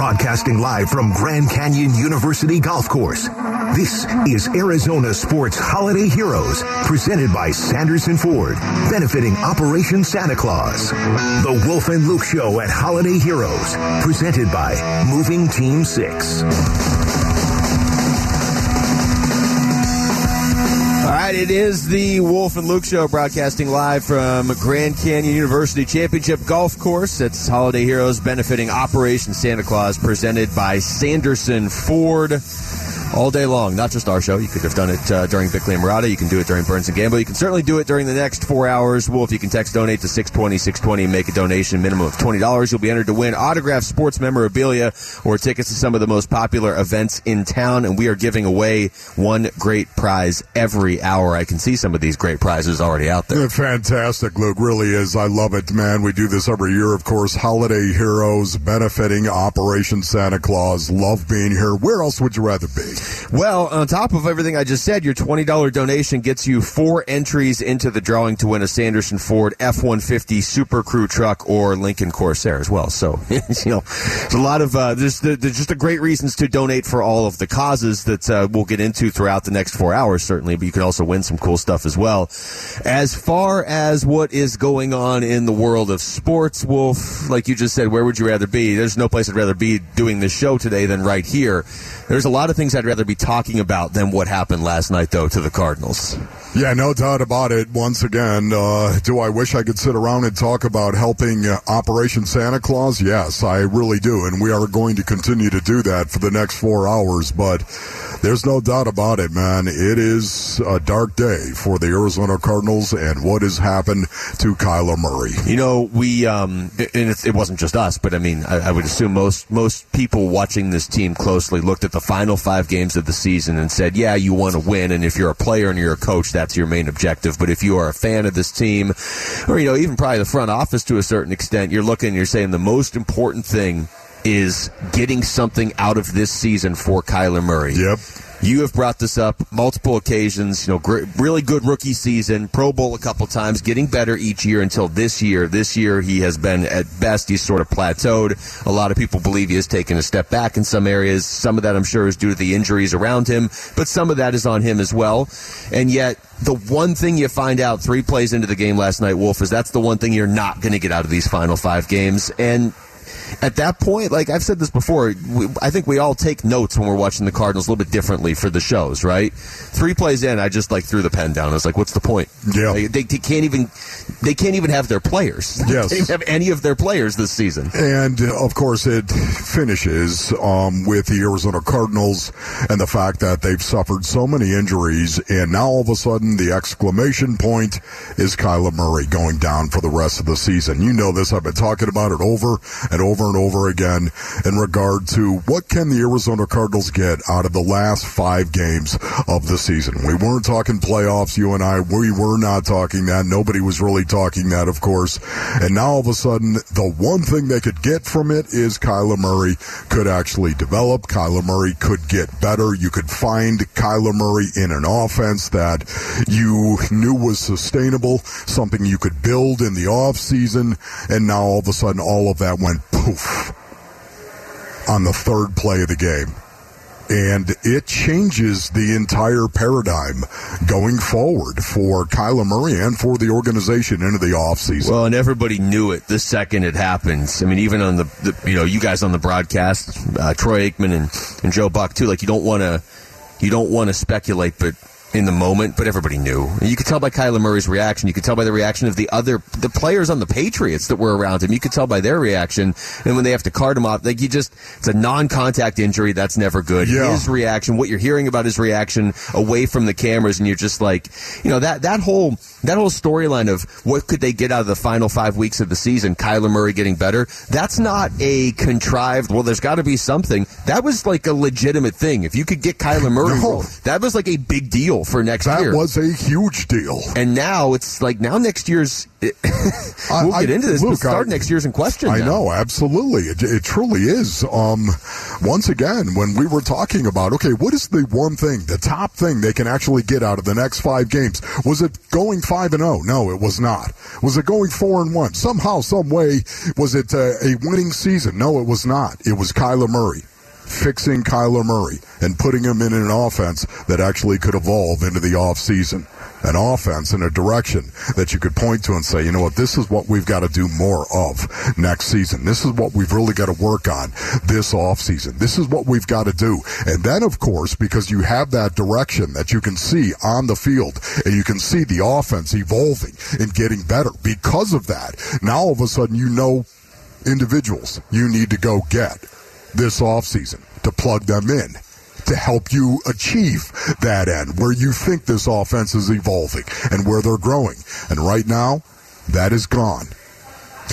broadcasting live from Grand Canyon University Golf Course. This is Arizona Sports Holiday Heroes, presented by Sanderson Ford, benefiting Operation Santa Claus. The Wolf and Luke Show at Holiday Heroes, presented by Moving Team 6. It is the Wolf and Luke Show broadcasting live from Grand Canyon University Championship Golf Course. It's Holiday Heroes benefiting Operation Santa Claus presented by Sanderson Ford all day long. Not just our show. You could have done it uh, during Bickley and Marotta. You can do it during Burns and Gambo. You can certainly do it during the next four hours. Wolf, you can text donate to 620 620 and make a donation minimum of $20. You'll be entered to win autographed sports memorabilia or tickets to some of the most popular events in town. And we are giving away one great prize every hour. I can see some of these great prizes already out there. Fantastic, Luke. Really is. I love it, man. We do this every year, of course. Holiday Heroes benefiting Operation Santa Claus. Love being here. Where else would you rather be? Well, on top of everything I just said, your $20 donation gets you four entries into the drawing to win a Sanderson Ford F-150 Super Crew truck or Lincoln Corsair as well. So, you know, there's a lot of, uh, there's, there's just a great reasons to donate for all of the causes that uh, we'll get into throughout the next four hours, certainly, but you can also win some cool stuff as well. As far as what is going on in the world of sports, Wolf, like you just said, where would you rather be? There's no place I'd rather be doing this show today than right here. There's a lot of things I'd rather be talking about than what happened last night, though, to the Cardinals. Yeah, no doubt about it. Once again, uh, do I wish I could sit around and talk about helping uh, Operation Santa Claus? Yes, I really do. And we are going to continue to do that for the next four hours. But there's no doubt about it, man. It is a dark day for the Arizona Cardinals and what has happened to Kyler Murray. You know, we, um, and it, it wasn't just us, but I mean, I, I would assume most, most people watching this team closely looked at the final five games of the season and said, yeah, you want to win. And if you're a player and you're a coach, that's your main objective. But if you are a fan of this team, or, you know, even probably the front office to a certain extent, you're looking, you're saying the most important thing is getting something out of this season for Kyler Murray. Yep. You have brought this up multiple occasions. You know, great, really good rookie season, Pro Bowl a couple times, getting better each year until this year. This year, he has been at best he's sort of plateaued. A lot of people believe he has taken a step back in some areas. Some of that, I'm sure, is due to the injuries around him, but some of that is on him as well. And yet, the one thing you find out three plays into the game last night, Wolf, is that's the one thing you're not going to get out of these final five games. And at that point, like I've said this before, we, I think we all take notes when we're watching the Cardinals a little bit differently for the shows, right? Three plays in, I just like threw the pen down. I was like, "What's the point?" Yeah, they, they, they can't even they can't even have their players. Yes, they have any of their players this season. And uh, of course, it finishes um, with the Arizona Cardinals and the fact that they've suffered so many injuries, and now all of a sudden the exclamation point is Kyler Murray going down for the rest of the season. You know this; I've been talking about it over and over and over again in regard to what can the Arizona Cardinals get out of the last five games of the season. We weren't talking playoffs, you and I. We were not talking that. Nobody was really talking that, of course. And now all of a sudden, the one thing they could get from it is Kyler Murray could actually develop. Kyler Murray could get better. You could find Kyler Murray in an offense that you knew was sustainable, something you could build in the offseason. And now all of a sudden, all of that went poof on the third play of the game. And it changes the entire paradigm going forward for Kyler Murray and for the organization into the offseason. Well, and everybody knew it the second it happens. I mean, even on the, the you know, you guys on the broadcast, uh, Troy Aikman and, and Joe Buck too. Like, you don't want to, you don't want to speculate, but in the moment, but everybody knew. You could tell by Kyler Murray's reaction. You could tell by the reaction of the other the players on the Patriots that were around him. You could tell by their reaction. And when they have to cart him off, like you just it's a non-contact injury. That's never good. Yeah. His reaction, what you're hearing about his reaction away from the cameras, and you're just like, you know that that whole that whole storyline of what could they get out of the final five weeks of the season, Kyler Murray getting better. That's not a contrived. Well, there's got to be something. That was like a legitimate thing. If you could get Kyler Murray, No. that was like a big deal deal for next that year. That was a huge deal. And now it's like now next year's. It, we'll I, get into this. Look, but start I, next year's in question. I now. know, absolutely. It, it truly is. Um, once again, when we were talking about okay, what is the one thing, the top thing they can actually get out of the next five games? Was it going five and zero? No, it was not. Was it going four and one? Somehow, some way, was it uh, a winning season? No, it was not. It was Kyler Murray fixing Kyler Murray and putting him in an offense that actually could evolve into the offseason. An offense in a direction that you could point to and say, you know what, this is what we've got to do more of next season. This is what we've really got to work on this offseason. This is what we've got to do. And then, of course, because you have that direction that you can see on the field and you can see the offense evolving and getting better because of that, now all of a sudden you know individuals you need to go get this offseason to plug them in to help you achieve that end where you think this offense is evolving and where they're growing. And right now, that is gone.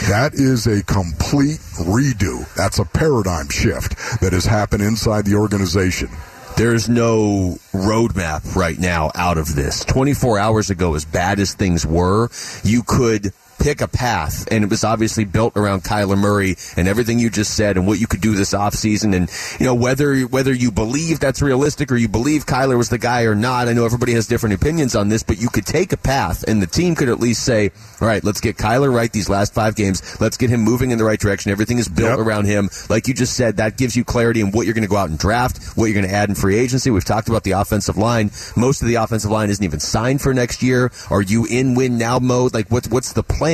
That is a complete redo. That's a paradigm shift that has happened inside the organization. There's no roadmap right now out of this. 24 hours ago, as bad as things were, you could pick a path, and it was obviously built around Kyler Murray and everything you just said and what you could do this offseason. And, you know, whether, whether you believe that's realistic or you believe Kyler was the guy or not, I know everybody has different opinions on this, but you could take a path, and the team could at least say, all right, let's get Kyler right these last five games. Let's get him moving in the right direction. Everything is built yep. around him. Like you just said, that gives you clarity in what you're going to go out and draft, what you're going to add in free agency. We've talked about the offensive line. Most of the offensive line isn't even signed for next year. Are you in win now mode? Like, what's, what's the plan?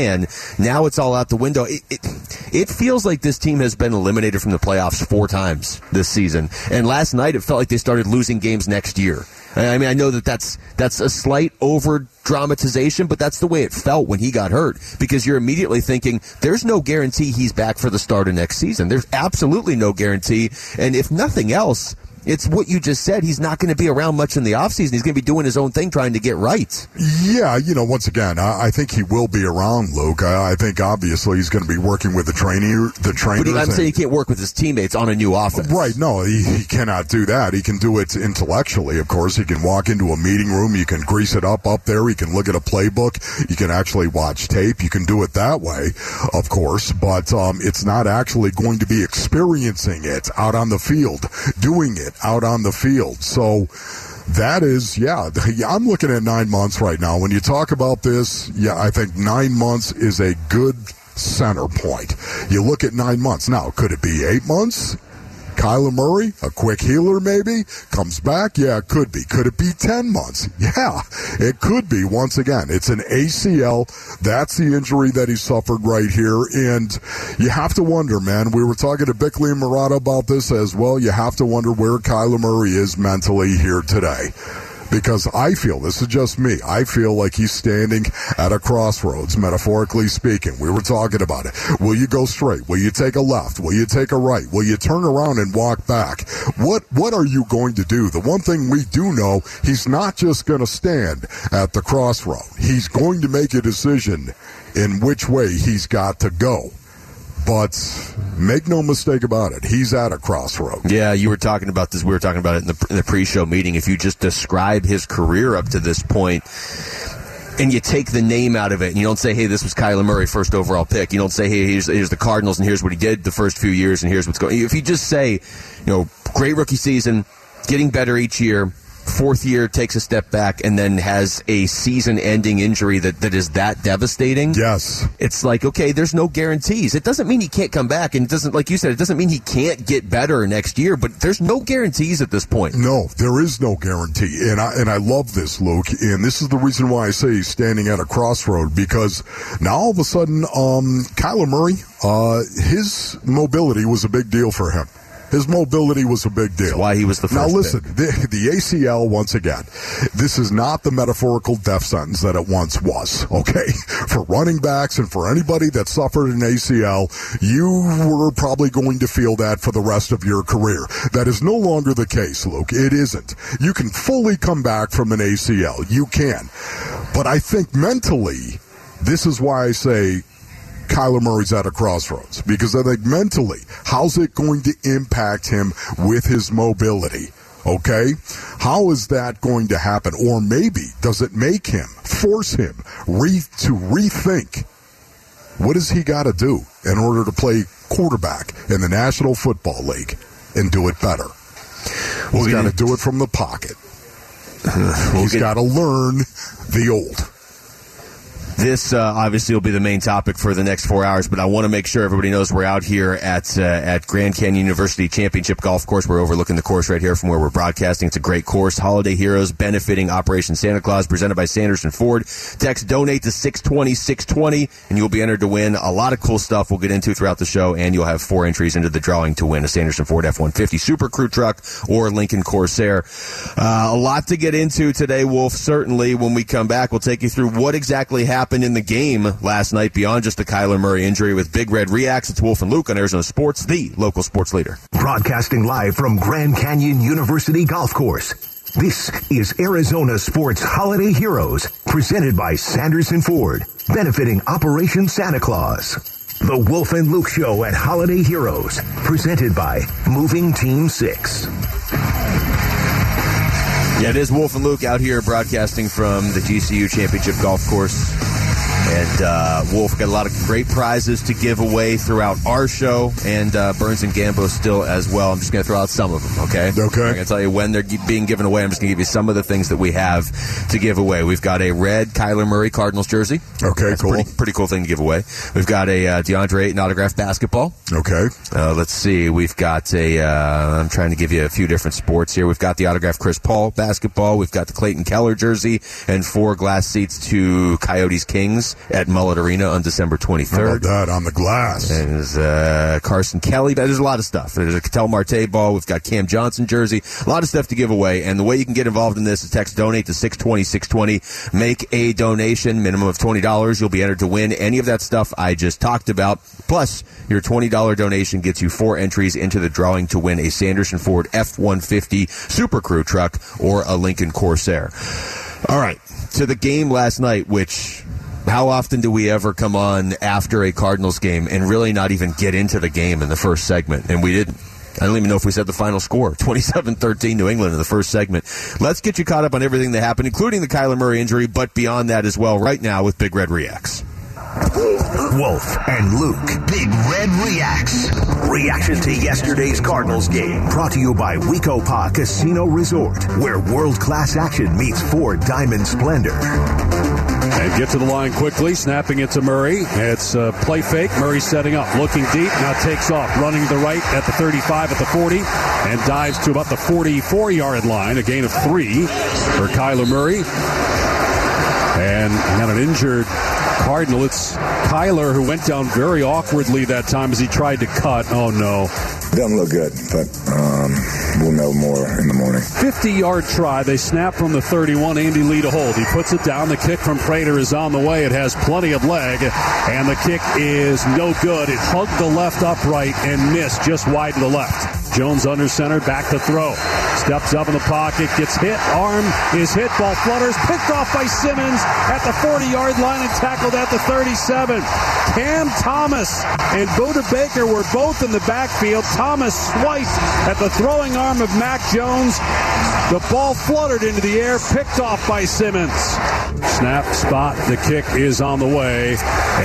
Now it's all out the window. It, it, it feels like this team has been eliminated from the playoffs four times this season. And last night it felt like they started losing games next year. I mean, I know that that's that's a slight over dramatization, but that's the way it felt when he got hurt because you're immediately thinking there's no guarantee he's back for the start of next season. There's absolutely no guarantee, and if nothing else, it's what you just said. He's not going to be around much in the offseason. He's going to be doing his own thing, trying to get right. Yeah, you know, once again, I, I think he will be around, Luke. I, I, think obviously he's going to be working with the trainer, the trainers. But I'm saying he can't work with his teammates on a new offense. Right? No, he, he cannot do that. He can do it intellectually, of course. He can walk into a meeting room. You can grease it up up there. He can look at a playbook. You can actually watch tape. You can do it that way, of course. But um, it's not actually going to be experiencing it out on the field, doing it out on the field. So that is, yeah, I'm looking at nine months right now. When you talk about this, yeah, I think nine months is a good center point. You look at nine months. Now, could it be eight months? Kyler Murray, a quick healer maybe, comes back. Yeah, it could be. Could it be 10 months? Yeah, it could be once again. It's an ACL. That's the injury that he suffered right here. And you have to wonder, man, we were talking to Bickley and Marotta about this as well. You have to wonder where Kyler Murray is mentally here today because I feel this is just me. I feel like he's standing at a crossroads, metaphorically speaking. We were talking about it. Will you go straight? Will you take a left? Will you take a right? Will you turn around and walk back? What what are you going to do? The one thing we do know, he's not just going to stand at the crossroad. He's going to make a decision in which way he's got to go. But make no mistake about it, he's at a crossroads. Yeah, you were talking about this. We were talking about it in the, in the pre-show meeting. If you just describe his career up to this point, and you take the name out of it, and you don't say, "Hey, this was Kyler Murray, first overall pick." You don't say, "Hey, here's, here's the Cardinals, and here's what he did the first few years, and here's what's going." If you just say, you know, great rookie season, getting better each year, fourth year takes a step back and then has a season ending injury that, that is that devastating. Yes. It's like, okay, there's no guarantees. It doesn't mean he can't come back. And it doesn't, like you said, it doesn't mean he can't get better next year, but there's no guarantees at this point. No, there is no guarantee. And I, and I love this, Luke. And this is the reason why I say he's standing at a crossroad because now all of a sudden, um, Kyler Murray, uh, his mobility was a big deal for him. His mobility was a big deal. That's why he was the first. Now listen, the, the, ACL once again. This is not the metaphorical death sentence that it once was. Okay, for running backs and for anybody that suffered an ACL, you were probably going to feel that for the rest of your career. That is no longer the case, Luke. It isn't. You can fully come back from an ACL. You can, but I think mentally, this is why I say Kyler Murray's at a crossroads because I think mentally, how's it going to impact him with his mobility? Okay? How is that going to happen? Or maybe does it make him, force him re- to rethink what does he got to do in order to play quarterback in the National Football League and do it better? He's got to do it from the pocket. He's got to learn the old. This uh, obviously will be the main topic for the next four hours, but I want to make sure everybody knows we're out here at uh, at Grand Canyon University Championship Golf Course. We're overlooking the course right here from where we're broadcasting. It's a great course. Holiday Heroes benefiting Operation Santa Claus, presented by Sanderson Ford. Text donate to 620 620, and you'll be entered to win a lot of cool stuff we'll get into throughout the show, and you'll have four entries into the drawing to win a Sanderson Ford F 150 Super Crew truck or Lincoln Corsair. Uh, a lot to get into today, Wolf. Certainly, when we come back, we'll take you through what exactly happened happened in the game last night beyond just the Kyler Murray injury with Big Red Reacts. It's Wolf and Luke on Arizona Sports, the local sports leader. Broadcasting live from Grand Canyon University Golf Course. This is Arizona Sports Holiday Heroes, presented by Sanderson Ford, benefiting Operation Santa Claus. The Wolf and Luke Show at Holiday Heroes, presented by Moving Team 6. Yeah, it is Wolf and Luke out here broadcasting from the GCU Championship Golf Course. And uh, Wolf got a lot of great prizes to give away throughout our show, and uh, Burns and Gambo still as well. I'm just going to throw out some of them, okay? Okay. I'm going to tell you when they're being given away. I'm just going to give you some of the things that we have to give away. We've got a red Kyler Murray Cardinals jersey. Okay, That's cool. Pretty, pretty cool thing to give away. We've got a uh, DeAndre Ayton autographed basketball. Okay. Uh, let's see. We've got a. Uh, I'm trying to give you a few different sports here. We've got the autographed Chris Paul basketball. We've got the Clayton Keller jersey and four glass seats to Coyotes Kings at Mullet Arena on December How 23rd. about that on the glass? There's uh, Carson Kelly. There's a lot of stuff. There's a Ketel Marte ball. We've got Cam Johnson jersey. A lot of stuff to give away. And the way you can get involved in this is text donate to 620 620. Make a donation, minimum of $20. You'll be entered to win any of that stuff I just talked about. Plus, your $20 donation gets you four entries into the drawing to win a Sanderson Ford F 150 Super Crew truck or a Lincoln Corsair. All right. To the game last night, which how often do we ever come on after a Cardinals game and really not even get into the game in the first segment? And we didn't. I don't even know if we said the final score 27 13 New England in the first segment. Let's get you caught up on everything that happened, including the Kyler Murray injury, but beyond that as well, right now with Big Red Reacts. Wolf and Luke. Big Red Reacts. Reaction to yesterday's Cardinals game. Brought to you by Wico We-Ko-Pa Casino Resort, where world class action meets four Diamond Splendor. And get to the line quickly, snapping it to Murray. It's a play fake. Murray setting up, looking deep, now takes off, running to the right at the 35, at the 40, and dives to about the 44 yard line. A gain of three for Kyler Murray. And got an injured Cardinal. It's Kyler who went down very awkwardly that time as he tried to cut. Oh no. Doesn't look good, but uh, um, we'll know more in the morning. 50 yard try. They snap from the 31. Andy Lee to hold. He puts it down. The kick from Prater is on the way. It has plenty of leg, and the kick is no good. It hugged the left upright and missed just wide to the left. Jones under center, back to throw. Steps up in the pocket, gets hit. Arm is hit. Ball flutters. Picked off by Simmons at the 40 yard line and tackled at the 37. Cam Thomas and Budda Baker were both in the backfield. Thomas swiped at the throwing arm of Mac Jones. The ball fluttered into the air, picked off by Simmons. Snap, spot, the kick is on the way,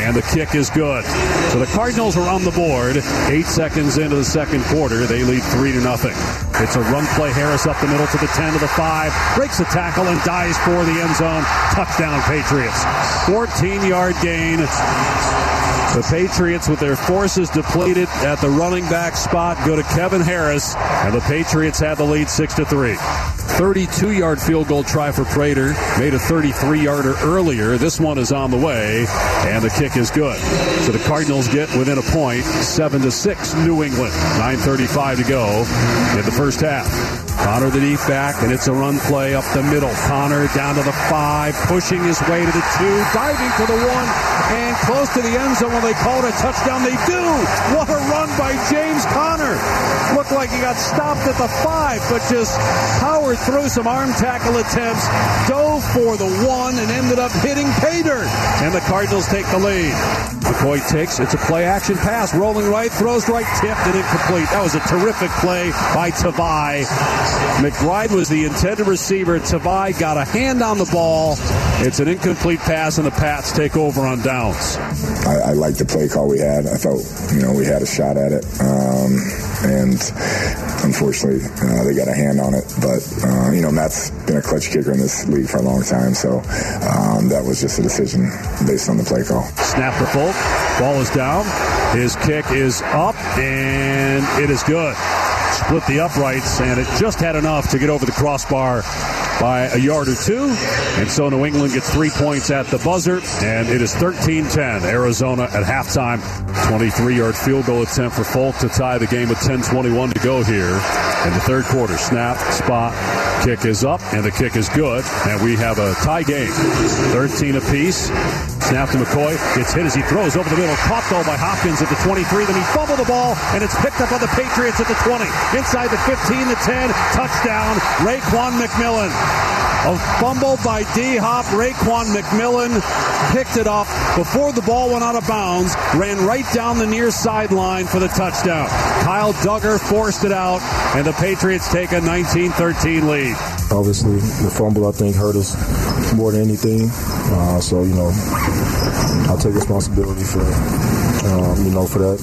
and the kick is good. So the Cardinals are on the board. Eight seconds into the second quarter, they lead three to nothing. It's a run play. Harris up the middle to the 10 to the 5, breaks the tackle and dives for the end zone. Touchdown, Patriots. 14 yard gain. The Patriots, with their forces depleted at the running back spot, go to Kevin Harris, and the Patriots have the lead 6 to 3. 32 yard field goal try for Prater. Made a 33 yarder earlier. This one is on the way, and the kick is good. So the Cardinals get within a point, 7 to 6, New England. 9.35 to go in the first half. Connor the deep back, and it's a run play up the middle. Connor down to the five, pushing his way to the two, diving for the one, and close to the end zone when they call it a touchdown. They do. What a run by James Connor. Looked like he got stopped at the five, but just powered through some arm tackle attempts, dove for the one, and ended up hitting dirt. And the Cardinals take the lead. McCoy takes, it's a play action pass, rolling right, throws right, tipped and incomplete. That was a terrific play by Tavai. McBride was the intended receiver. Tavai got a hand on the ball. It's an incomplete pass, and the Pats take over on downs. I, I liked the play call we had. I felt, you know, we had a shot at it. Um, and unfortunately, uh, they got a hand on it. But, uh, you know, Matt's been a clutch kicker in this league for a long time. So um, that was just a decision based on the play call. Snap to Folk. Ball is down. His kick is up, and it is good. Split the uprights, and it just had enough to get over the crossbar by a yard or two. And so New England gets three points at the buzzer, and it is 13 10. Arizona at halftime. 23 yard field goal attempt for Folk to tie the game with 10 21 to go here in the third quarter. Snap, spot, kick is up, and the kick is good. And we have a tie game. 13 apiece. Snap to McCoy. Gets hit as he throws over the middle. Caught though by Hopkins at the 23. Then he fumbled the ball, and it's picked up by the Patriots at the 20. Inside the 15, the 10. Touchdown, Raekwon McMillan. A fumble by D Hop. Raekwon McMillan picked it up before the ball went out of bounds, ran right down the near sideline for the touchdown. Kyle Dugger forced it out, and the Patriots take a 19 13 lead. Obviously, the fumble, I think, hurt us more than anything. Uh, so, you know, I take responsibility for, um, you know, for that.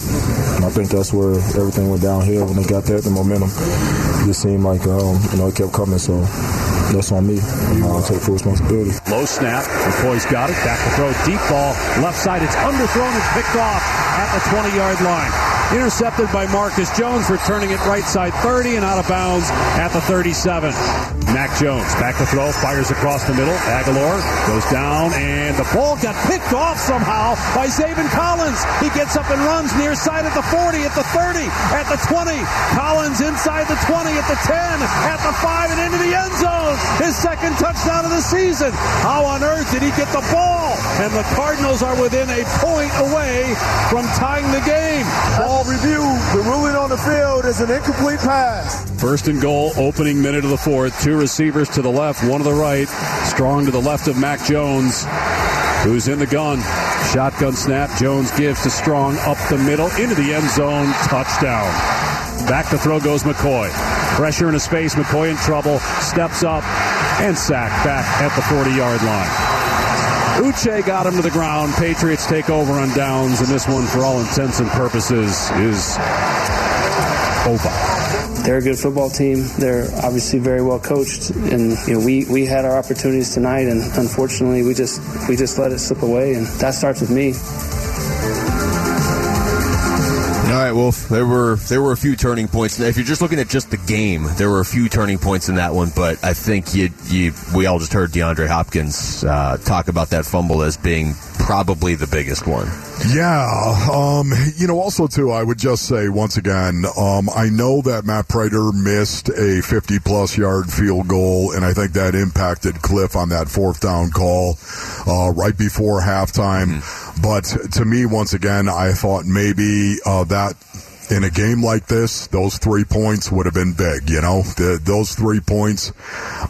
And I think that's where everything went downhill when they got that, the momentum. It just seemed like, um, you know, it kept coming. So that's on me. Uh, I'll take full responsibility. Low snap. McCoy's got it. Back to throw. Deep ball. Left side. It's underthrown It's picked off at the 20 yard line. Intercepted by Marcus Jones, returning it right side 30 and out of bounds at the 37. Mac Jones back to throw, fires across the middle. Agholor goes down, and the ball got picked off somehow by Zaven Collins. He gets up and runs near side at the 40, at the 30, at the 20. Collins inside the 20, at the 10, at the 5, and into the end zone. His second touchdown of the season. How on earth did he get the ball? And the Cardinals are within a point away from tying the game. Ball review. The ruling on the field is an incomplete pass. First and goal, opening minute of the fourth. Two receivers to the left, one to the right. Strong to the left of Mac Jones, who's in the gun. Shotgun snap. Jones gives to Strong up the middle into the end zone. Touchdown. Back to throw goes McCoy. Pressure in his face. McCoy in trouble. Steps up and sacked back at the 40 yard line. Uche got him to the ground. Patriots take over on downs, and this one, for all intents and purposes, is over. They're a good football team. They're obviously very well coached, and you know we, we had our opportunities tonight, and unfortunately we just we just let it slip away, and that starts with me. Wolf. There were there were a few turning points. If you're just looking at just the game, there were a few turning points in that one. But I think you you we all just heard DeAndre Hopkins uh, talk about that fumble as being probably the biggest one. Yeah, um, you know, also too, I would just say once again, um, I know that Matt Prater missed a 50 plus yard field goal, and I think that impacted Cliff on that fourth down call uh, right before halftime. Mm-hmm. But to me, once again, I thought maybe uh, that in a game like this, those three points would have been big. You know, the, those three points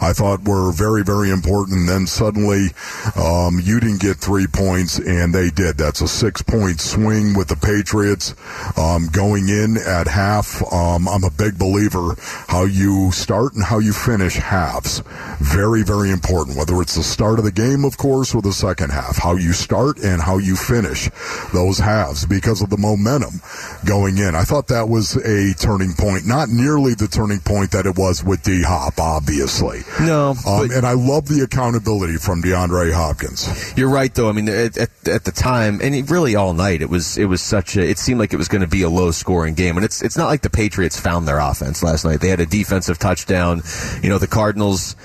I thought were very, very important. Then suddenly, um, you didn't get three points, and they did. That's a six point swing with the Patriots um, going in at half. Um, I'm a big believer how you start and how you finish halves. Very, very important. Whether it's the start of the game, of course, or the second half, how you start and how you finish those halves because of the momentum going in. I thought that was a turning point, not nearly the turning point that it was with D Hop, obviously. No, um, and I love the accountability from DeAndre Hopkins. You're right, though. I mean, at, at, at the time, and really all night, it was it was such a. It seemed like it was going to be a low scoring game, and it's it's not like the Patriots found their offense last night. They had a defensive touchdown. You know, the Cardinals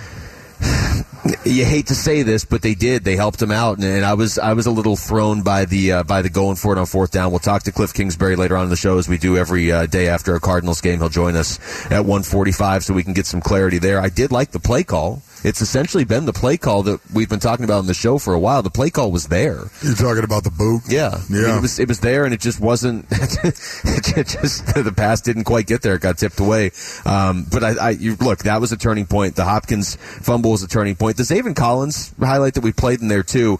you hate to say this, but they did. They helped him out, and, I was I was a little thrown by the uh, by the going for it on fourth down. We'll talk to Cliff Kingsbury later on in the show as we do every uh, day after a Cardinals game. He'll join us at 1:45 so we can get some clarity there. I did like the play call. It's essentially been the play call that we've been talking about on the show for a while. The play call was there. You're talking about the boot? Yeah, yeah. it was it was there, and it just wasn't. it just the pass didn't quite get there. It got tipped away. Um, but I, I you, look, that was a turning point. The Hopkins fumble was a turning point. The Zaven Collins highlight that we played in there too.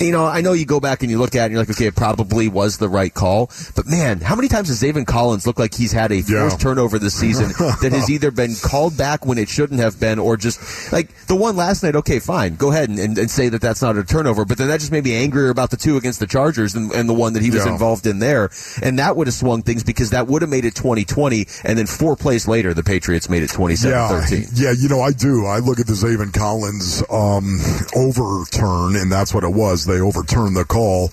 You know, I know you go back and you look at it and you're like, okay, it probably was the right call. But man, how many times has Zaven Collins looked like he's had a forced Yeah. turnover this season that has either been called back when it shouldn't have been, or just like the one last night? Okay, fine, go ahead and, and, and say that that's not a turnover. But then that just made me angrier about the two against the Chargers and, and the one that he was Yeah. involved in there, and that would have swung things because that would have made it 2020, and then four plays later, the Patriots made it 27-13. Yeah, you know, I do. I look at the Zaven Collins um, overturn, and that's what it was. They overturned the call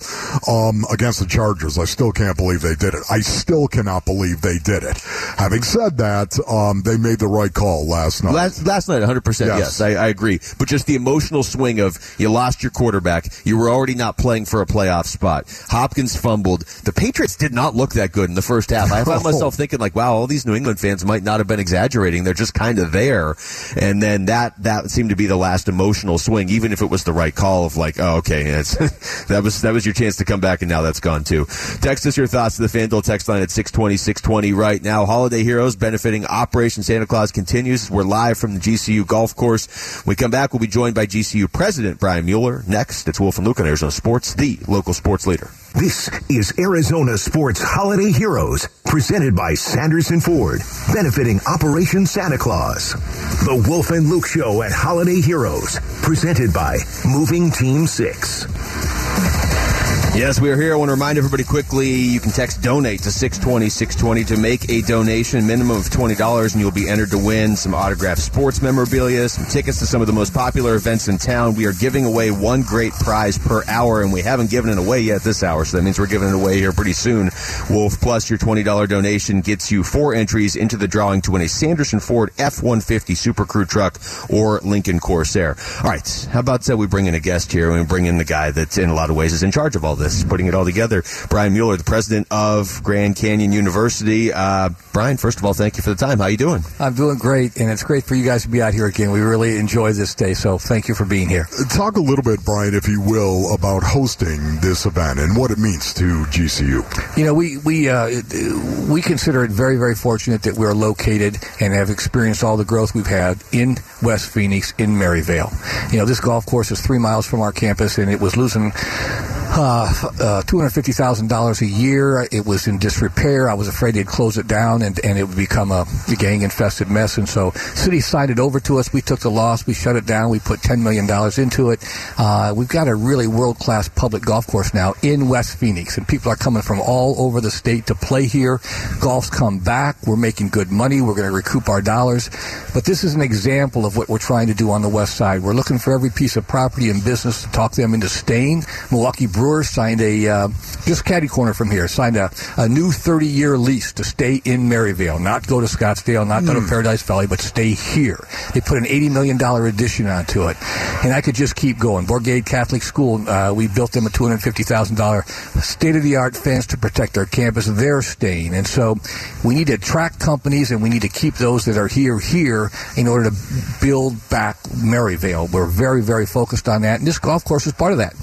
um, against the Chargers. I still can't believe they did it. I still cannot believe they did it. Having said that, um, they made the right call last night. Last, last night, 100% yes, Yes. I, I agree. But just the emotional swing of you lost your quarterback, you were already not playing for a playoff spot. Hopkins fumbled. The Patriots did not look that good in the first half. I found myself thinking, like, wow, all these New England fans might not have been exaggerating. They're just kind of there. And then that that seemed to be the last emotional swing, even if it was the right call of like, oh, okay, it's, that was that was your chance to come back, and now that's gone too. Text us your thoughts to the FanDuel text line at 620, 620 right now. Holiday Heroes benefiting Operation Santa Claus continues. We're live from the GCU golf course. When we come back, we'll be joined by GCU President Brian Mueller. Next, it's Wolf and Luke on Arizona Sports, the local sports leader. This is Arizona Sports Holiday Heroes, presented by Sanderson Ford, benefiting Operation Santa Claus. The Wolf and Luke Show at Holiday Heroes, presented by Moving Team 6. Yes, we are here. I want to remind everybody quickly you can text donate to 620 620 to make a donation, minimum of $20, and you'll be entered to win some autographed sports memorabilia, some tickets to some of the most popular events in town. We are giving away one great prize per hour, and we haven't given it away yet this hour, so that means we're giving it away here pretty soon. Wolf Plus, your $20 donation gets you four entries into the drawing to win a Sanderson Ford F 150 Super Crew truck or Lincoln Corsair. All right, how about uh, we bring in a guest here and we bring in the guy that, in a lot of ways, is in charge of all this, putting it all together. Brian Mueller, the president of Grand Canyon University. Uh, Brian, first of all, thank you for the time. How are you doing? I'm doing great, and it's great for you guys to be out here again. We really enjoy this day, so thank you for being here. Talk a little bit, Brian, if you will, about hosting this event and what it means to GCU. You know, we we uh, we consider it very very fortunate that we're located and have experienced all the growth we've had in West Phoenix in Maryvale. You know, this golf course is three miles from our campus, and it was losing. Uh, uh, $250,000 a year. It was in disrepair. I was afraid they'd close it down and, and it would become a, a gang infested mess. And so city signed it over to us. We took the loss. We shut it down. We put $10 million into it. Uh, we've got a really world class public golf course now in West Phoenix and people are coming from all over the state to play here. Golf's come back. We're making good money. We're going to recoup our dollars. But this is an example of what we're trying to do on the west side. We're looking for every piece of property and business to talk them into staying. Milwaukee Brewers signed a, uh, just caddy corner from here, signed a, a new 30 year lease to stay in Maryvale, not go to Scottsdale, not go to Paradise Valley, but stay here. They put an $80 million addition onto it. And I could just keep going. Bourgade Catholic School, uh, we built them a $250,000 state of the art fence to protect our campus. They're staying. And so we need to attract companies and we need to keep those that are here here in order to build back Maryvale. We're very, very focused on that. And this golf course is part of that.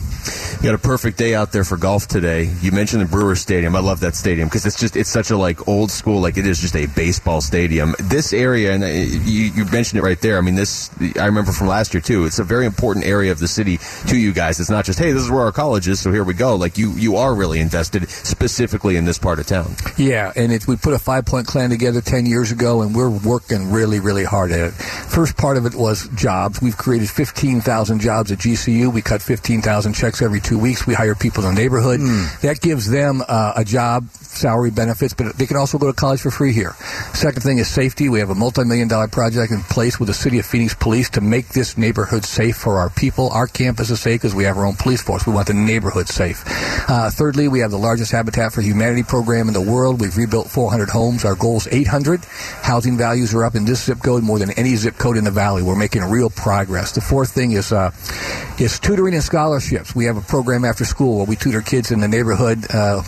You got a perfect day out there for golf today. You mentioned the Brewer Stadium. I love that stadium because it's just it's such a like old school like it is just a baseball stadium. This area and uh, you, you mentioned it right there. I mean this I remember from last year too. It's a very important area of the city to you guys. It's not just hey this is where our college is so here we go. Like you you are really invested specifically in this part of town. Yeah, and we put a five point plan together 10 years ago, and we're working really, really hard at it. First part of it was jobs. We've created 15,000 jobs at GCU. We cut 15,000 checks every two weeks. We hire people in the neighborhood. That gives them uh, a job, salary benefits, but they can also go to college for free here. Second thing is safety. We have a multi million dollar project in place with the City of Phoenix Police to make this neighborhood safe for our people. Our campus is safe because we have our own police force. We want the neighborhood safe. Uh, thirdly, we have the largest Habitat for Humanity program in the world. We've rebuilt 400 homes. Our goal is 800. Housing values are up in this zip code more than any zip code in the valley. We're making real progress. The fourth thing is uh, is tutoring and scholarships. We have a program after school where we tutor kids in the neighborhood. Uh,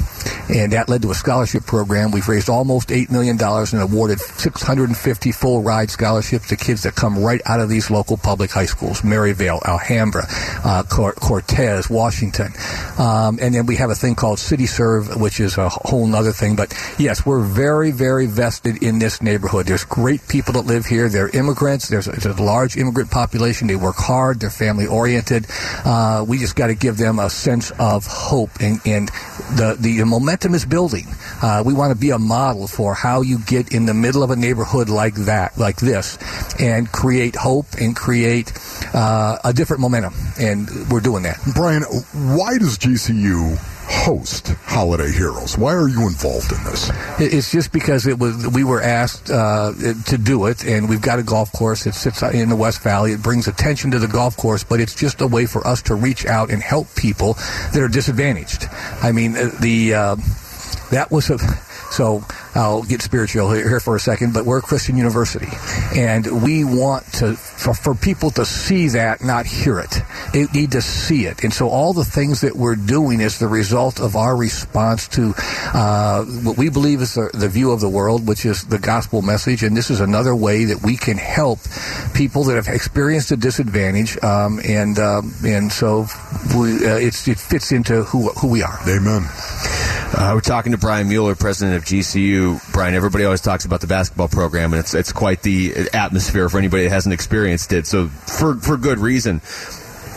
and that led to a scholarship program. We've raised almost $8 million and awarded 650 full ride scholarships to kids that come right out of these local public high schools Maryvale, Alhambra, uh, Cortez, Washington. Um, and then we have a thing called City Serve, which is a whole other thing. But yes, we're very, very vested in this neighborhood. There's great people that live here. They're immigrants. There's a, a large immigrant population. They work hard. They're family oriented. Uh, we just got to give them a sense of hope, and, and the the momentum is building. Uh, we want to be a model for how you get in the middle of a neighborhood like that, like this, and create hope and create uh, a different momentum. And we're doing that. Brian, why does GCU host Holiday Heroes. Why are you involved in this? It's just because it was we were asked uh, to do it, and we've got a golf course. It sits in the West Valley. It brings attention to the golf course, but it's just a way for us to reach out and help people that are disadvantaged. I mean, uh, the uh, that was a so I'll get spiritual here for a second, but we're a Christian university, and we want to for, for people to see that, not hear it. They need to see it, and so all the things that we're doing is the result of our response to uh, what we believe is the, the view of the world, which is the gospel message, and this is another way that we can help people that have experienced a disadvantage, um, and um, and so we, uh, it fits into who who we are. Amen. Uh, we're talking to Brian Mueller, president of GCU. Brian, everybody always talks about the basketball program, and it's it's quite the atmosphere for anybody that hasn't experienced it. So for for good reason.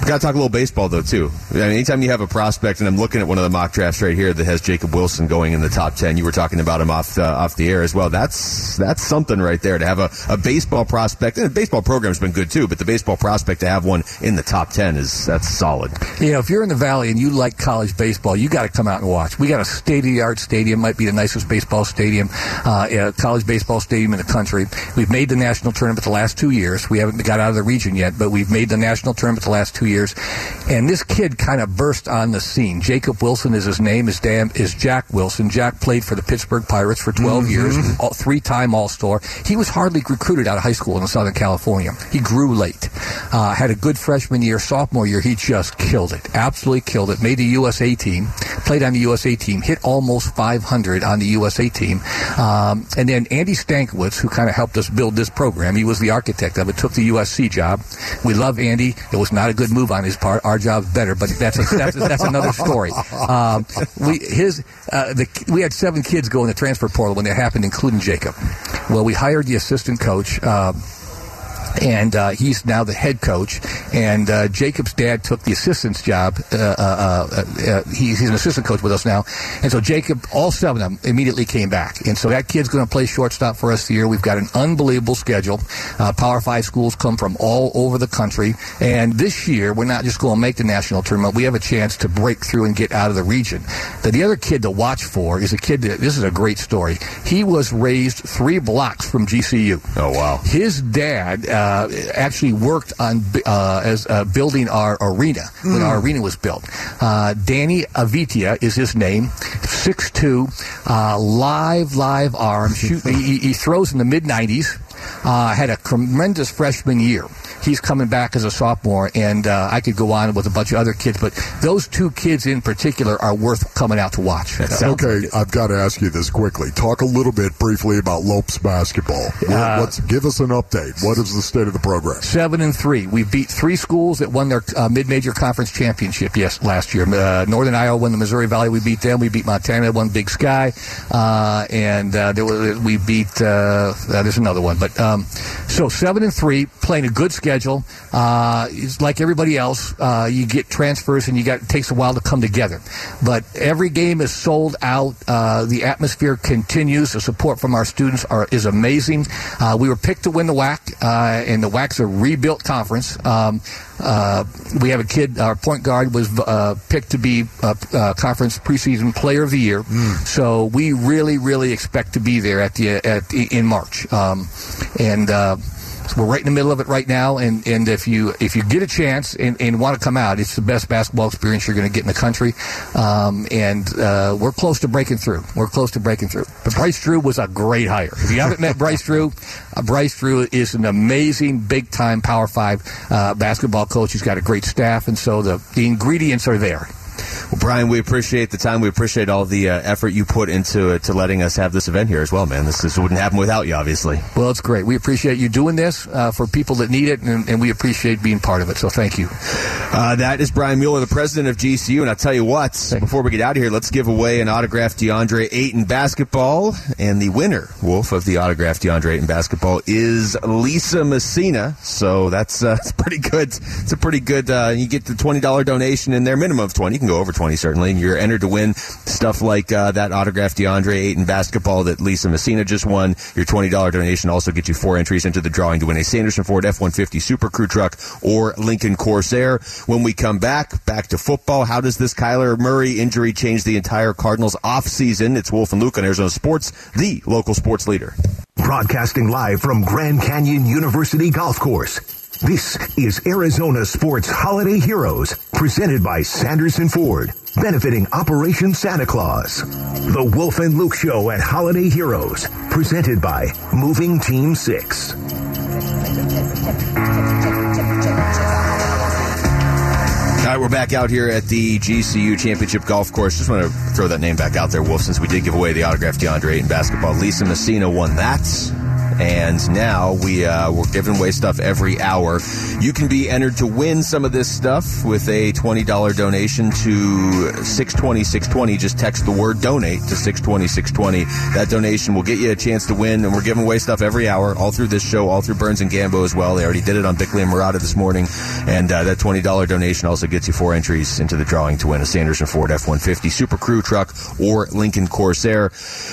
Got to talk a little baseball though too. I mean, anytime you have a prospect, and I'm looking at one of the mock drafts right here that has Jacob Wilson going in the top ten. You were talking about him off the, off the air as well. That's that's something right there to have a, a baseball prospect. And the baseball program's been good too, but the baseball prospect to have one in the top ten is that's solid. You know, if you're in the valley and you like college baseball, you got to come out and watch. We got a state of the art stadium, might be the nicest baseball stadium, uh, college baseball stadium in the country. We've made the national tournament the last two years. We haven't got out of the region yet, but we've made the national tournament the last two years. And this kid kind of burst on the scene. Jacob Wilson is his name. His dad is Jack Wilson. Jack played for the Pittsburgh Pirates for 12 mm-hmm. years, three time All Star. He was hardly recruited out of high school in Southern California. He grew late. Uh, had a good freshman year, sophomore year. He just killed it. Absolutely killed it. Made the USA team. Played on the USA team. Hit almost 500 on the USA team. Um, and then Andy Stankiewicz, who kind of helped us build this program, he was the architect of it, took the USC job. We love Andy. It was not a good move on his part. Our job's better, but that's a, that's, that's another story. Um, we his uh, the, we had seven kids go in the transfer portal when that happened, including Jacob. Well, we hired the assistant coach. Uh, and uh, he's now the head coach. And uh, Jacob's dad took the assistant's job. Uh, uh, uh, uh he's, he's, an assistant coach with us now. And so Jacob, all seven of them, immediately came back. And so that kid's going to play shortstop for us this year. We've got an unbelievable schedule. Power Five schools come from all over the country. And this year, we're not just going to make the national tournament. We have a chance to break through and get out of the region. The, the other kid to watch for is a kid that, this is a great story. He was raised three blocks from GCU. Oh, wow. His dad, uh, actually worked on uh, as uh, building our arena mm. when our hmm. arena was built. Uh, Danny Avitia is his name, six two, uh, live live arm. Shoot, he, he, throws in the mid nineties. Uh, had a tremendous freshman year he's coming back as a sophomore, and uh, I could go on with a bunch of other kids, but those two kids in particular are worth coming out to watch. Okay, I've got to ask you this quickly. Talk a little bit briefly about Lopes basketball. Uh, Let's give us an update. What is the state of the program? Seven and three. We beat three schools that won their uh, mid-major conference championship. Yes, last year. Uh, Northern Iowa won the Missouri Valley. We beat them. We beat Montana. Won Big Sky, uh, and uh, there was, we beat. there's another one, but um, so seven and three, playing a good schedule schedule. Uh, it's like everybody else. Uh, you get transfers, and you got it takes a while to come together. But every game is sold out. Uh, the atmosphere continues. The support from our students are, is amazing. Uh, we were picked to win the WAC, uh, and the WAC's a rebuilt conference. Um, uh, we have a kid. Our point guard was picked to be conference preseason player of the year. Mm. So we really, really expect to be there at the at in March. Um, and we're right in the middle of it right now, and, and if you if you get a chance and, and want to come out, it's the best basketball experience you're going to get in the country. Um, and uh, we're close to breaking through. We're close to breaking through. But Bryce Drew was a great hire. If you haven't met Bryce Drew, uh, Bryce Drew is an amazing big time Power Five uh, basketball coach. He's got a great staff, and so the the ingredients are there. Well, Brian, we appreciate the time. We appreciate all the uh, effort you put into to letting us have this event here as well, man. This, this wouldn't happen without you, obviously. Well, it's great. We appreciate you doing this uh, for people that need it, and, and, we appreciate being part of it. So thank you. Uh, that is Brian Mueller, the president of GCU. And I'll tell you what, Thanks. before we get out of here, let's give away an autographed DeAndre Ayton basketball. And the winner, Wolf, of the autographed DeAndre Ayton basketball is Lisa Messina. So that's, uh, that's pretty good. It's a pretty good, uh, you get the $20 donation in there, minimum of 20 You can go over 20 certainly. And you're entered to win stuff like uh, that autographed DeAndre Ayton basketball that Lisa Messina just won. Your $20 donation also gets you four entries into the drawing to win a Sanderson Ford F-150 Super Crew truck or Lincoln Corsair. When we come back, back to football, how does this Kyler Murray injury change the entire Cardinals offseason? It's Wolf and Luke on Arizona Sports, the local sports leader. Broadcasting live from Grand Canyon University Golf Course. This is Arizona Sports Holiday Heroes, presented by Sanderson Ford, benefiting Operation Santa Claus. The Wolf and Luke Show at Holiday Heroes, presented by Moving Team 6. All right, we're back out here at the GCU Championship Golf Course. Just want to throw that name back out there, Wolf, since we did give away the autographed DeAndre in basketball. Lisa Messina won that and now we uh, we're giving away stuff every hour. You can be entered to win some of this stuff with a twenty dollar donation to six twenty six twenty. Just text the word donate to six twenty six twenty. That donation will get you a chance to win, and we're giving away stuff every hour, all through this show, all through Burns and Gambo as well. They already did it on Bickley and Marotta this morning, and uh, that twenty dollar donation also gets you four entries into the drawing to win a Sanderson Ford F one fifty Super Crew truck or Lincoln Corsair.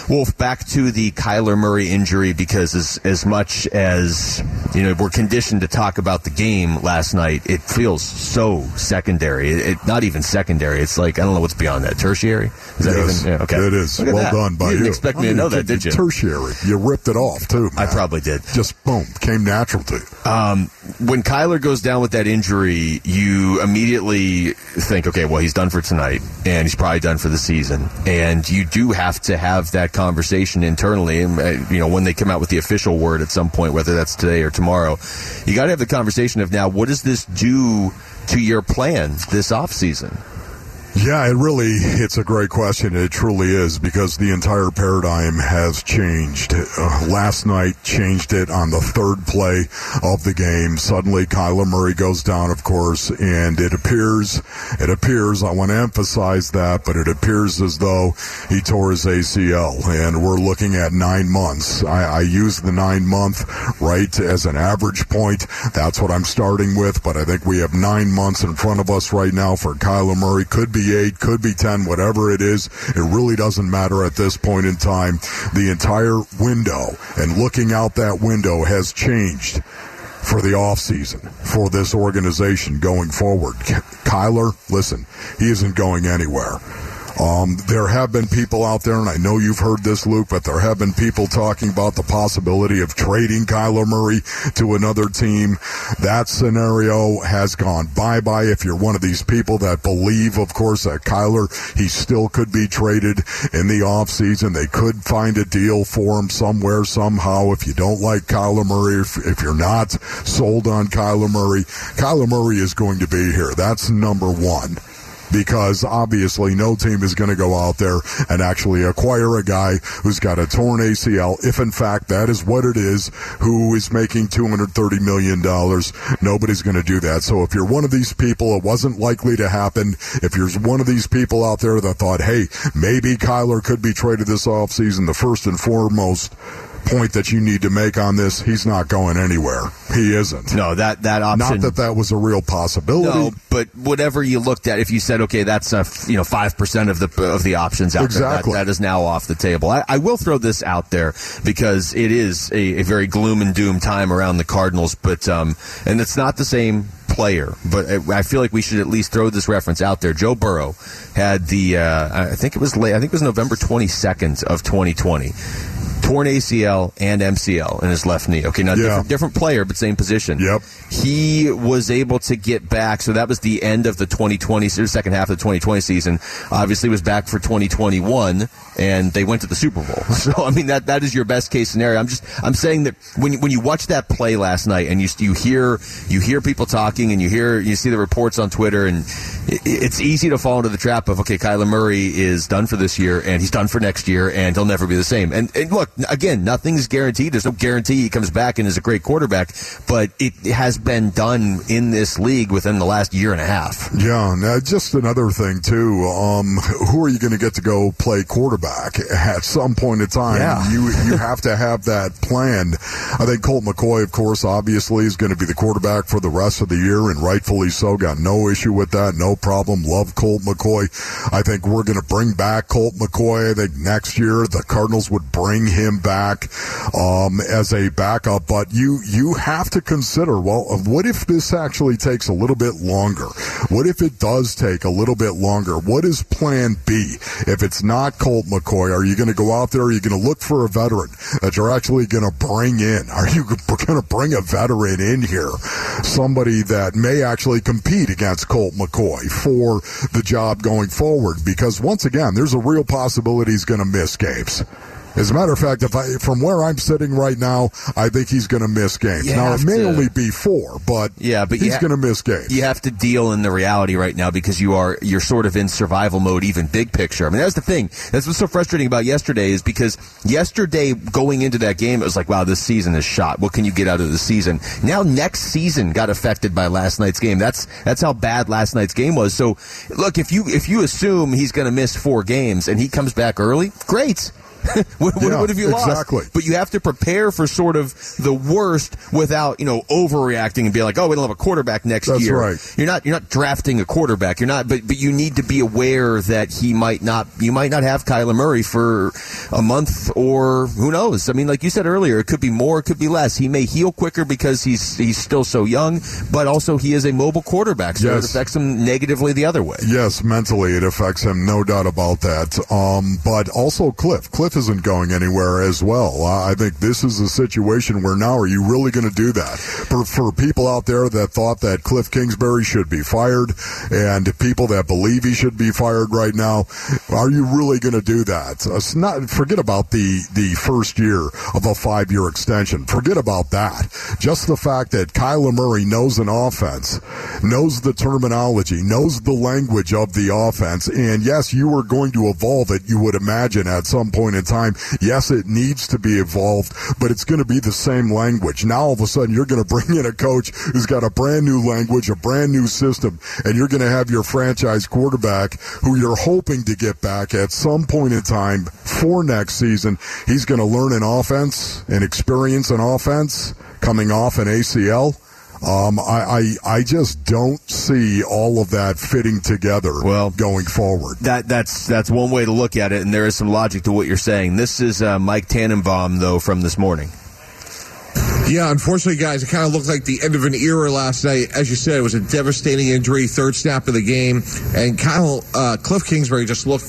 Wolf, back to the Kyler Murray injury because as as much as you know we're conditioned to talk about the game last night, it feels so secondary. It, it not even secondary. It's like I don't know what's beyond that. Tertiary? Is that yes, even? Yeah, okay, it is. Well that. done by you. Didn't you. expect me I mean, to know that, did you? Tertiary. You ripped it off too. Man. I probably did. Just boom, came natural to you. Um, when Kyler goes down with that injury, you immediately think, okay, well he's done for tonight, and he's probably done for the season, and you do have to have that conversation internally. And uh, you know when they come out with the official word at some point, whether that's today or tomorrow. You got to have the conversation of now, what does this do to your plan this off season? Yeah, it really, it's a great question. It truly is because the entire paradigm has changed. Uh, last night changed it on the third play of the game. Suddenly Kyler Murray goes down, of course, and it appears, it appears, I want to emphasize that, but it appears as though he tore his ACL and we're looking at nine months. I, I use the nine month, right, as an average point. That's what I'm starting with, but I think we have nine months in front of us right now for Kyler Murray. Could be eight, could be 10, whatever it is. It really doesn't matter at this point in time. The entire window and looking out that window has changed for the offseason for this organization going forward. Kyler, listen, he isn't going anywhere. Um, there have been people out there, and I know you've heard this, Luke, but there have been people talking about the possibility of trading Kyler Murray to another team. That scenario has gone bye bye. If you're one of these people that believe, of course, that Kyler, he still could be traded in the offseason. They could find a deal for him somewhere, somehow. If you don't like Kyler Murray, if, if you're not sold on Kyler Murray, Kyler Murray is going to be here. That's number one because obviously no team is going to go out there and actually acquire a guy who's got a torn ACL. If in fact that is what it is, who is making $230 million, nobody's going to do that. So if you're one of these people, it wasn't likely to happen. If you're one of these people out there that thought, hey, maybe Kyler could be traded this offseason, the first and foremost point that you need to make on this. He's not going anywhere. He isn't. No, that that option. Not that that was a real possibility. No, but whatever you looked at, if you said, okay, that's a you know five percent of the of the options out exactly. there, that, that is now off the table. I, I, will throw this out there because it is a, a, very gloom and doom time around the Cardinals, but um, and it's not the same player, but I feel like we should at least throw this reference out there. Joe Burrow had the, uh, I think it was late, I think it was November 22nd of 2020 torn ACL and MCL in his left knee. Okay, now Yeah. different, different player, but same position. Yep. He was able to get back. So that was the end of the 2020, second half of the 2020 season. Obviously, was back for 2021, and they went to the Super Bowl. So I mean, that that is your best case scenario. I'm just I'm saying that when you- when you watch that play last night, and you you hear you hear people talking, and you hear you see the reports on Twitter, and it, it's easy to fall into the trap of okay, Kyler Murray is done for this year, and he's done for next year, and he'll never be the same. And, and look, again, nothing's guaranteed. There's no guarantee he comes back and is a great quarterback, but it has been done in this league within the last year and a half. Yeah, now just another thing too. Um, who are you going to get to go play quarterback at some point in time? Yeah. You you have to have that planned. I think Colt McCoy, of course, obviously is going to be the quarterback for the rest of the year, and rightfully so. Got no issue with that, no problem. Love Colt McCoy. I think we're going to bring back Colt McCoy. I think next year the Cardinals would bring him back um, as a backup. But you you have to consider well, what if this actually takes a little bit longer? What if it does take a little bit longer? What is Plan B? If it's not Colt McCoy, are you going to go out there? Are you going to look for a veteran that you're actually going to bring in? Are you going to bring a veteran in here? Somebody that may actually compete against Colt McCoy for the job going forward? Because once again, there's a real possibility he's going to miss games. As a matter of fact, if I, from where I'm sitting right now, I think he's going to miss games. You now, it may to- only be four, but Yeah, but he's ha- going to miss games. You have to deal in the reality right now because you are you're sort of in survival mode, even big picture. I mean, that's the thing. That's what's so frustrating about yesterday is because yesterday going into that game, it was like, wow, this season is shot. What can you get out of the season? Now next season got affected by last night's game. That's that's how bad last night's game was. So look, if you if you assume he's going to miss four games and he comes back early, great. what, Yeah, what have you lost? exactly. But you have to prepare for sort of the worst without, you know, overreacting and be like, oh, we don't have a quarterback next That's year. right. You're not you're not drafting a quarterback. You're not but but you need to be aware that he might not you might not have Kyler Murray for a month or who knows. I mean, like you said earlier, it could be more, it could be less. He may heal quicker because he's he's still so young, but also he is a mobile quarterback, so Yes. it affects him negatively the other way. Yes, mentally it affects him, no doubt about that. Um, but also Cliff. Cliff isn't going anywhere as well. I think this is a situation where now are you really going to do that? For, for people out there that thought that Cliff Kingsbury should be fired and people that believe he should be fired right now, are you really going to do that? Uh, It's not, forget about the, the first year of a five year extension. Forget about that. Just the fact that Kyler Murray knows an offense, knows the terminology, knows the language of the offense. And yes, you are going to evolve it, you would imagine, at some point in time. Yes, it needs to be evolved, but it's going to be the same language. Now, all of a sudden, you're going to bring in a coach who's got a brand new language, a brand new system, and you're going to have your franchise quarterback who you're hoping to get back at some point in time for next season. He's going to learn an offense and experience an offense coming off an ACL. Um, I, I I just don't see all of that fitting together Well- going forward. That that's that's one way to look at it, and there is some logic to what you're saying. This is uh, Mike Tannenbaum though from this morning. Yeah, unfortunately, guys, it kind of looked like the end of an era last night. As you said, it was a devastating injury, third snap of the game, and Kyle uh, Cliff Kingsbury just looked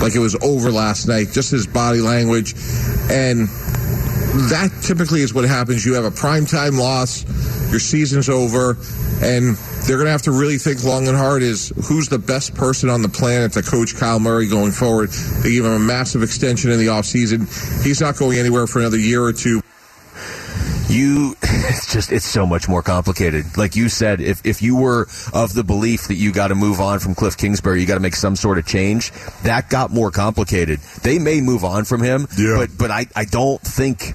like it was over last night. Just his body language, and that typically is what happens. You have a primetime loss, your season's over, and they're going to have to really think long and hard is who's the best person on the planet to coach Kyle Murray going forward. They give him a massive extension in the offseason. He's not going anywhere for another year or two. You it's just it's so much more complicated like you said if if you were of the belief that you got to move on from cliff kingsbury you got to make some sort of change that got more complicated they may move on from him Yeah. but but i i don't think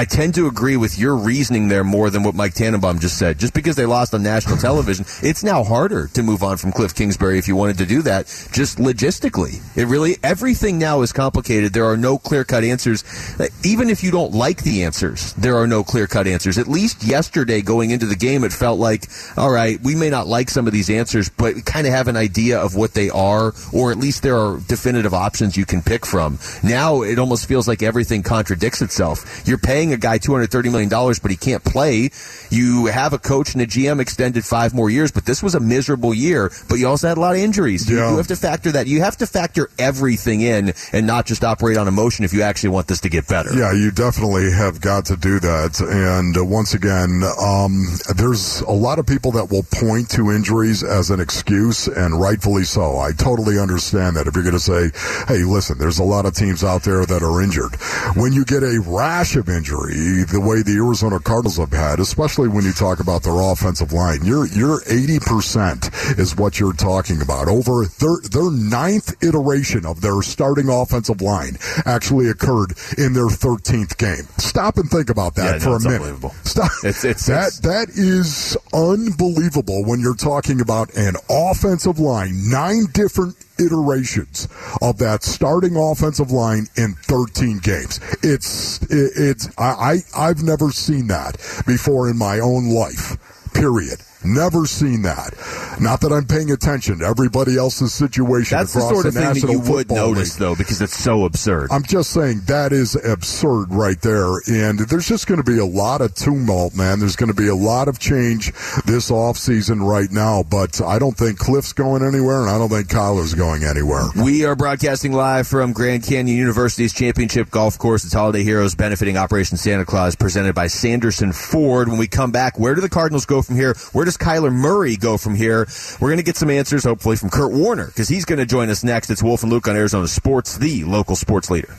I tend to agree with your reasoning there more than what Mike Tannenbaum just said. Just because they lost on national television, it's now harder to move on from Cliff Kingsbury if you wanted to do that. Just logistically, it really everything now is complicated. There are no clear cut answers. Uh, even if you don't like the answers, there are no clear cut answers. At least yesterday, going into the game, it felt like, all right, we may not like some of these answers, but we kind of have an idea of what they are, or at least there are definitive options you can pick from. Now it almost feels like everything contradicts itself. You're paying paying a guy $230 million, but he can't play. You have a coach and a GM extended five more years, but this was a miserable year, but you also had a lot of injuries. You, Yeah. you have to factor that. You have to factor everything in and not just operate on emotion if you actually want this to get better. Yeah, you definitely have got to do that. And uh, once again, um, there's a lot of people that will point to injuries as an excuse, and rightfully so. I totally understand that. If you're going to say, hey, listen, there's a lot of teams out there that are injured. When you get a rash of injury, the way the Arizona Cardinals have had, especially when you talk about their offensive line, you're, you're 80% is what you're talking about. Over their, their ninth iteration of their starting offensive line actually occurred in their 13th game. Stop and think about that Yeah, for no, a minute. Stop. It's- it's- that it's- that is unbelievable when you're talking about an offensive line, nine different iterations of that starting offensive line in 13 games. It's it, it's I, I I've never seen that before in my own life. Period. Never seen that. Not that I'm paying attention to everybody else's situation That's the sort of the thing that you would notice, League. though, because it's so absurd. I'm just saying that is absurd right there. And there's just going to be a lot of tumult, man. There's going to be a lot of change this offseason right now. But I don't think Cliff's going anywhere, and I don't think Kyler's going anywhere. We are broadcasting live from Grand Canyon University's championship golf course. It's Holiday Heroes benefiting Operation Santa Claus, presented by Sanderson Ford. When we come back, where do the Cardinals go from here? Where does Kyler Murray go from here? We're going to get some answers, hopefully, from Kurt Warner, because he's going to join us next. It's Wolf and Luke on Arizona Sports, the local sports leader.